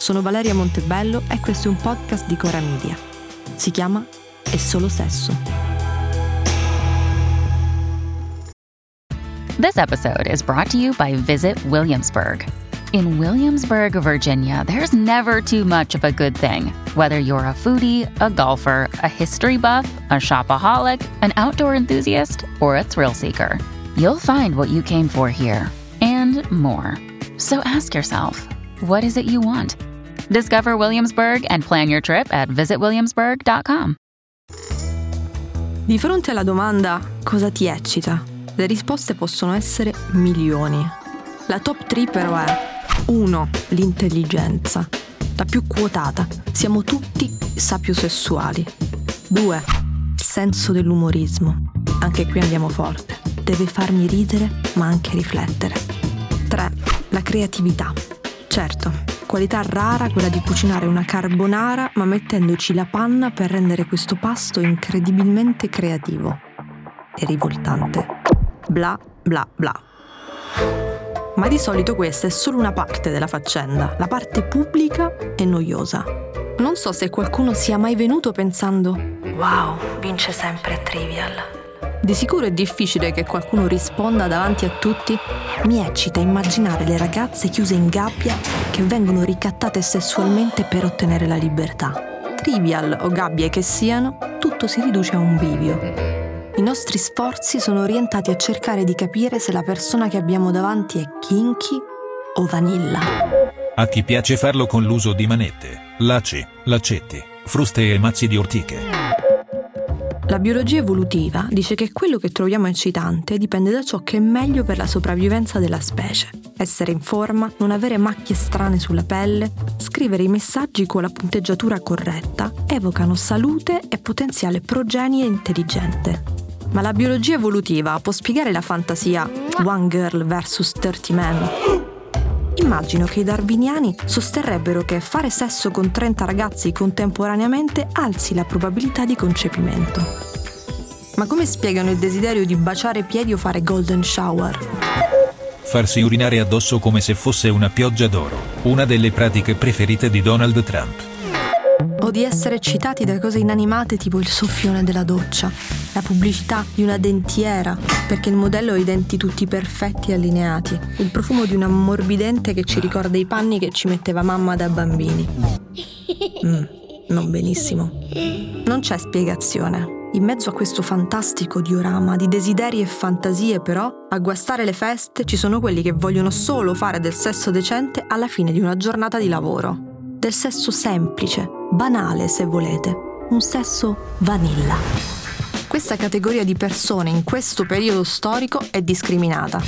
Sono Valeria Montebello e questo è un podcast di Cora Media. Si chiama È solo sesso. This episode is brought to you by Visit Williamsburg. In Williamsburg, Virginia, there's never too much of a good thing. Whether you're a foodie, a golfer, a history buff, a shopaholic, an outdoor enthusiast, or a thrill seeker, you'll find what you came for here and more. So ask yourself, what is it you want? Discover Williamsburg and plan your trip at visitwilliamsburg.com. Di fronte alla domanda cosa ti eccita? Le risposte possono essere milioni. La top 3 però è 1. L'intelligenza. La più quotata. Siamo tutti sapiosessuali. 2. Il senso dell'umorismo. Anche qui andiamo forte. Deve farmi ridere ma anche riflettere. 3. La creatività. Certo, qualità rara quella di cucinare una carbonara ma mettendoci la panna per rendere questo pasto incredibilmente creativo e rivoltante bla bla bla. Ma di solito questa è solo una parte della faccenda, la parte pubblica e noiosa. Non so se qualcuno sia mai venuto pensando Wow, vince sempre Trivial. Di sicuro è difficile che qualcuno risponda davanti a tutti Mi eccita immaginare le ragazze chiuse in gabbia che vengono ricattate sessualmente per ottenere la libertà. Trivial o gabbie che siano, tutto si riduce a un bivio. I nostri sforzi sono orientati a cercare di capire se la persona che abbiamo davanti è kinky o vanilla. A chi piace farlo con l'uso di manette, laci, lacetti, fruste e mazzi di ortiche. La biologia evolutiva dice che quello che troviamo eccitante dipende da ciò che è meglio per la sopravvivenza della specie. Essere in forma, non avere macchie strane sulla pelle, scrivere i messaggi con la punteggiatura corretta evocano salute e potenziale progenie intelligente. Ma la biologia evolutiva può spiegare la fantasia One Girl vs 30 Men? Immagino che i darwiniani sosterrebbero che fare sesso con 30 ragazzi contemporaneamente alzi la probabilità di concepimento. Ma come spiegano il desiderio di baciare piedi o fare golden shower? Farsi urinare addosso come se fosse una pioggia d'oro, una delle pratiche preferite di Donald Trump o di essere eccitati da cose inanimate tipo il soffione della doccia, la pubblicità di una dentiera, perché il modello ha i denti tutti perfetti e allineati, il profumo di un ammorbidente che ci ricorda i panni che ci metteva mamma da bambini. Mm, non benissimo. Non c'è spiegazione. In mezzo a questo fantastico diorama di desideri e fantasie, però, a guastare le feste ci sono quelli che vogliono solo fare del sesso decente alla fine di una giornata di lavoro. Del sesso semplice, banale se volete, un sesso vanilla. Questa categoria di persone in questo periodo storico è discriminata.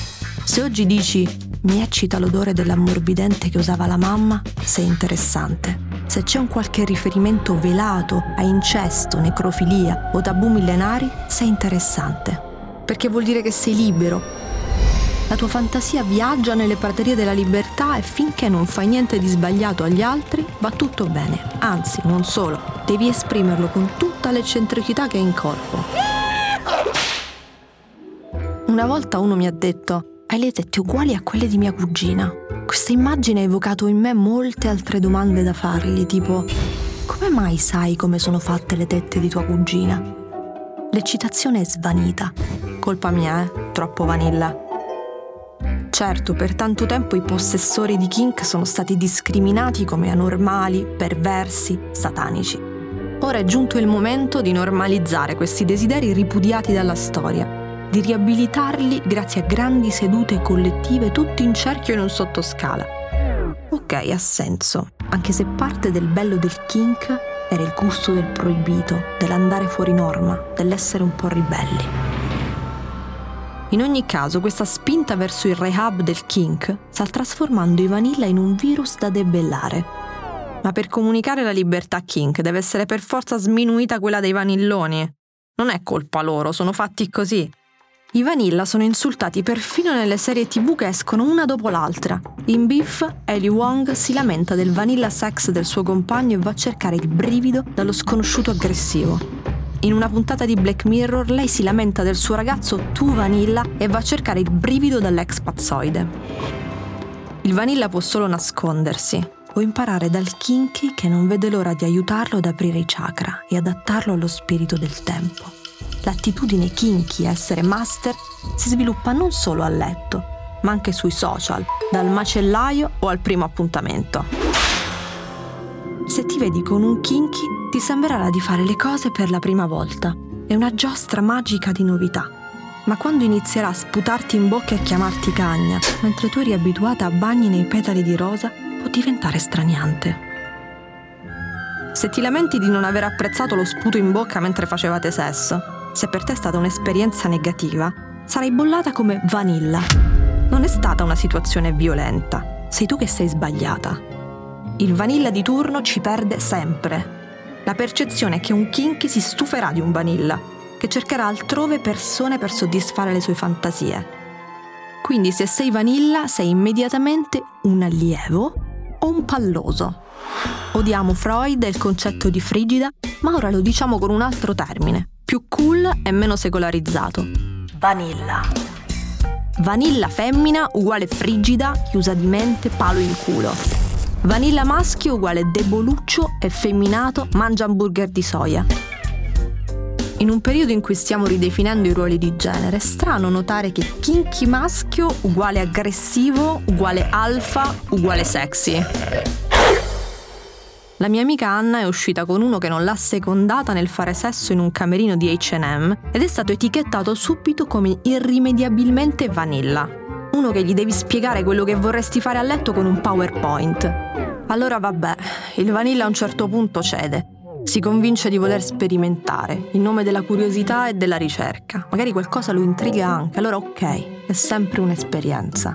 Se oggi dici mi eccita l'odore dell'ammorbidente che usava la mamma, sei interessante. Se c'è un qualche riferimento velato a incesto, necrofilia o tabù millenari, sei interessante. Perché vuol dire che sei libero, la tua fantasia viaggia nelle praterie della libertà e finché non fai niente di sbagliato agli altri va tutto bene. Anzi, non solo, devi esprimerlo con tutta l'eccentricità che hai in corpo. Una volta uno mi ha detto, hai le tette uguali a quelle di mia cugina. Questa immagine ha evocato in me molte altre domande da fargli, tipo, come mai sai come sono fatte le tette di tua cugina? L'eccitazione è svanita. Colpa mia, eh? Troppo vanilla. Certo, per tanto tempo i possessori di kink sono stati discriminati come anormali, perversi, satanici. Ora è giunto il momento di normalizzare questi desideri ripudiati dalla storia, di riabilitarli grazie a grandi sedute collettive tutti in cerchio in un sottoscala. Ok, ha senso, anche se parte del bello del kink era il gusto del proibito, dell'andare fuori norma, dell'essere un po' ribelli. In ogni caso, questa spinta verso il rehab del kink sta trasformando i vanilla in un virus da debellare. Ma per comunicare la libertà kink deve essere per forza sminuita quella dei vanilloni. Non è colpa loro, sono fatti così. I Vanilla sono insultati perfino nelle serie tv che escono una dopo l'altra. In Beef, Ellie Wong si lamenta del vanilla sex del suo compagno e va a cercare il brivido dallo sconosciuto aggressivo. In una puntata di Black Mirror lei si lamenta del suo ragazzo Tu Vanilla e va a cercare il brivido dall'ex pazzoide. Il Vanilla può solo nascondersi o imparare dal kinky che non vede l'ora di aiutarlo ad aprire i chakra e adattarlo allo spirito del tempo l'attitudine kinky a essere master si sviluppa non solo a letto, ma anche sui social, dal macellaio o al primo appuntamento. Se ti vedi con un kinky, ti sembrerà di fare le cose per la prima volta. È una giostra magica di novità. Ma quando inizierà a sputarti in bocca e chiamarti cagna, mentre tu eri abituata a bagni nei petali di rosa, può diventare straniante. Se ti lamenti di non aver apprezzato lo sputo in bocca mentre facevate sesso, se per te è stata un'esperienza negativa, sarai bollata come vanilla. Non è stata una situazione violenta, sei tu che sei sbagliata. Il vanilla di turno ci perde sempre. La percezione è che un kinky si stuferà di un vanilla, che cercherà altrove persone per soddisfare le sue fantasie. Quindi se sei vanilla sei immediatamente un allievo o un palloso. Odiamo Freud e il concetto di frigida, ma ora lo diciamo con un altro termine, più cool e meno secolarizzato. Vanilla. Vanilla femmina uguale frigida, chiusa di mente, palo in culo. Vanilla maschio uguale deboluccio, effeminato, mangia hamburger di soia. In un periodo in cui stiamo ridefinendo i ruoli di genere, è strano notare che kinky maschio uguale aggressivo, uguale alfa, uguale sexy. La mia amica Anna è uscita con uno che non l'ha secondata nel fare sesso in un camerino di HM ed è stato etichettato subito come irrimediabilmente vanilla. Uno che gli devi spiegare quello che vorresti fare a letto con un PowerPoint. Allora vabbè, il vanilla a un certo punto cede. Si convince di voler sperimentare, in nome della curiosità e della ricerca. Magari qualcosa lo intriga anche, allora ok, è sempre un'esperienza.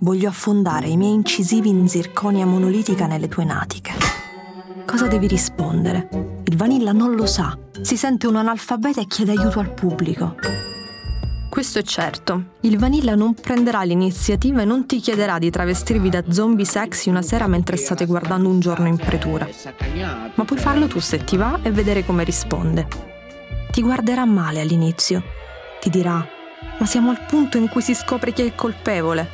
Voglio affondare i miei incisivi in zirconia monolitica nelle tue natiche cosa devi rispondere. Il Vanilla non lo sa, si sente un analfabeta e chiede aiuto al pubblico. Questo è certo, il Vanilla non prenderà l'iniziativa e non ti chiederà di travestirvi da zombie sexy una sera mentre state guardando un giorno in pretura. Ma puoi farlo tu se ti va e vedere come risponde. Ti guarderà male all'inizio. Ti dirà, ma siamo al punto in cui si scopre chi è il colpevole.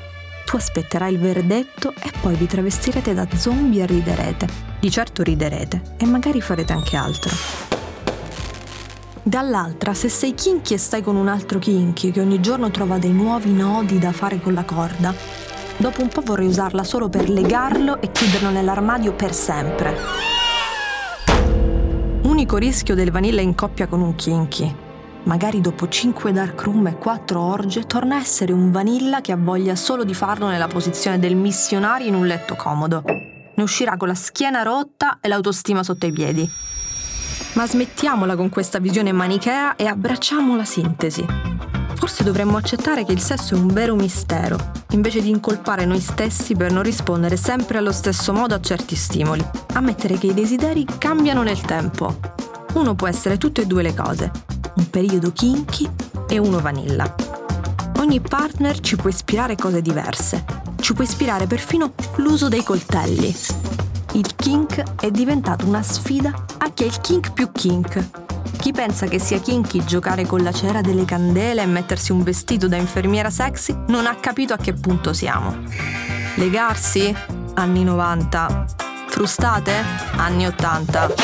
Tu aspetterai il verdetto e poi vi travestirete da zombie e riderete di certo riderete e magari farete anche altro. Dall'altra, se sei kinky e stai con un altro kinky che ogni giorno trova dei nuovi nodi da fare con la corda, dopo un po' vorrei usarla solo per legarlo e chiuderlo nell'armadio per sempre. Unico rischio del vanilla in coppia con un kinky. Magari dopo 5 dark room e 4 orge torna a essere un vanilla che ha voglia solo di farlo nella posizione del missionario in un letto comodo ne uscirà con la schiena rotta e l'autostima sotto i piedi. Ma smettiamola con questa visione manichea e abbracciamo la sintesi. Forse dovremmo accettare che il sesso è un vero mistero, invece di incolpare noi stessi per non rispondere sempre allo stesso modo a certi stimoli. Ammettere che i desideri cambiano nel tempo. Uno può essere tutte e due le cose, un periodo kinky e uno vanilla. Ogni partner ci può ispirare cose diverse, ci può ispirare perfino l'uso dei coltelli. Il kink è diventato una sfida a chi è il kink più kink. Chi pensa che sia kinky giocare con la cera delle candele e mettersi un vestito da infermiera sexy non ha capito a che punto siamo. Legarsi? Anni 90. Frustate? Anni 80.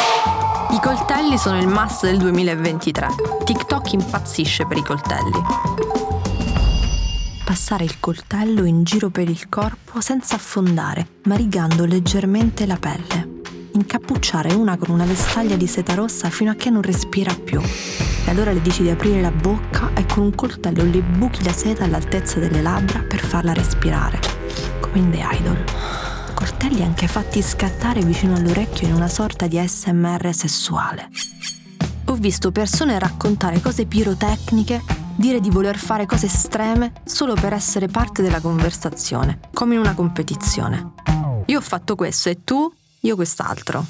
I coltelli sono il must del 2023. TikTok impazzisce per i coltelli passare il coltello in giro per il corpo senza affondare, ma rigando leggermente la pelle. Incappucciare una con una vestaglia di seta rossa fino a che non respira più. E allora le dici di aprire la bocca e con un coltello le buchi la seta all'altezza delle labbra per farla respirare, come in The Idol. Coltelli anche fatti scattare vicino all'orecchio in una sorta di SMR sessuale. Ho visto persone raccontare cose pirotecniche dire di voler fare cose estreme solo per essere parte della conversazione, come in una competizione. Io ho fatto questo e tu? io quest'altro.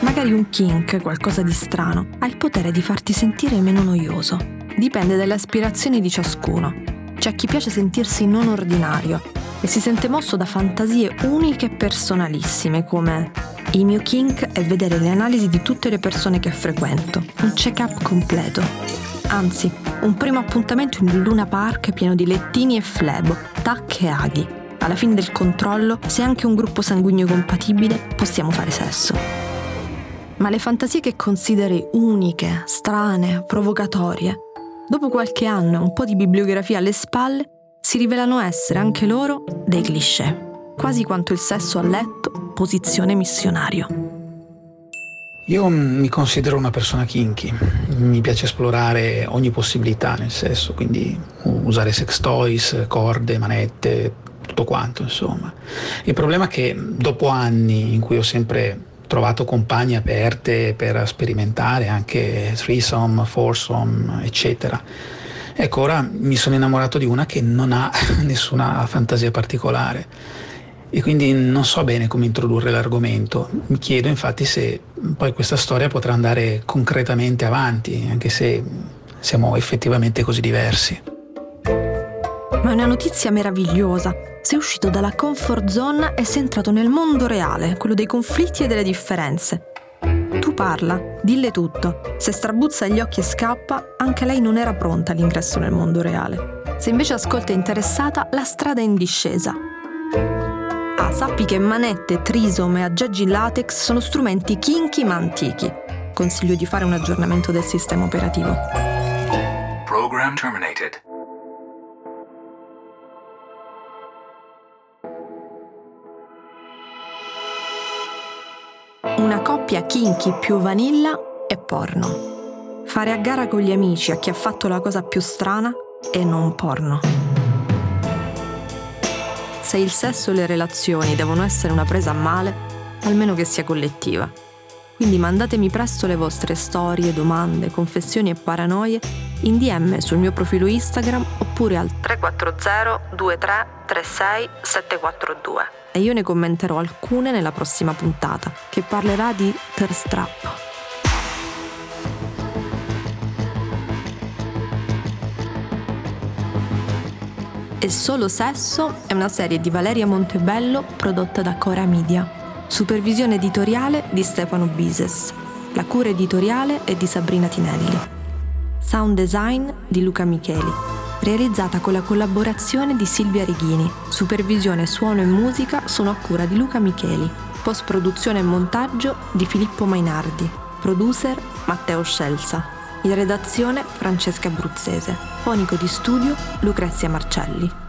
Magari un kink, qualcosa di strano, ha il potere di farti sentire meno noioso. Dipende dalle aspirazioni di ciascuno. C'è chi piace sentirsi non ordinario e si sente mosso da fantasie uniche e personalissime come il mio kink è vedere le analisi di tutte le persone che frequento, un check-up completo. Anzi, un primo appuntamento in un Luna Park pieno di lettini e flebo, tac e aghi. Alla fine del controllo, se anche un gruppo sanguigno compatibile, possiamo fare sesso ma le fantasie che consideri uniche, strane, provocatorie, dopo qualche anno e un po' di bibliografia alle spalle, si rivelano essere anche loro dei cliché, quasi quanto il sesso a letto, posizione missionario. Io mi considero una persona kinky, mi piace esplorare ogni possibilità nel sesso, quindi usare sex toys, corde, manette, tutto quanto insomma. Il problema è che dopo anni in cui ho sempre trovato compagne aperte per sperimentare anche threesome, foursome, eccetera. Ecco, ora mi sono innamorato di una che non ha nessuna fantasia particolare e quindi non so bene come introdurre l'argomento. Mi chiedo infatti se poi questa storia potrà andare concretamente avanti, anche se siamo effettivamente così diversi. Ma è una notizia meravigliosa sei uscito dalla comfort zone e sei entrato nel mondo reale, quello dei conflitti e delle differenze. Tu parla, dille tutto. Se strabuzza gli occhi e scappa, anche lei non era pronta all'ingresso nel mondo reale. Se invece ascolta interessata, la strada è in discesa. Ah, sappi che manette, trisome e aggeggi latex sono strumenti kinky ma antichi. Consiglio di fare un aggiornamento del sistema operativo. Program terminated. Una coppia kinky più vanilla e porno. Fare a gara con gli amici a chi ha fatto la cosa più strana e non porno. Se il sesso e le relazioni devono essere una presa a male, almeno che sia collettiva. Quindi mandatemi presto le vostre storie, domande, confessioni e paranoie in DM sul mio profilo Instagram oppure al 340 23 36 742 e io ne commenterò alcune nella prossima puntata, che parlerà di thirst trap. E Solo Sesso è una serie di Valeria Montebello prodotta da Cora Media. Supervisione editoriale di Stefano Bises. La cura editoriale è di Sabrina Tinelli. Sound design di Luca Micheli realizzata con la collaborazione di Silvia Righini. Supervisione suono e musica sono a cura di Luca Micheli. Post produzione e montaggio di Filippo Mainardi. Producer Matteo Scelsa. In redazione Francesca Bruzzese. Fonico di studio Lucrezia Marcelli.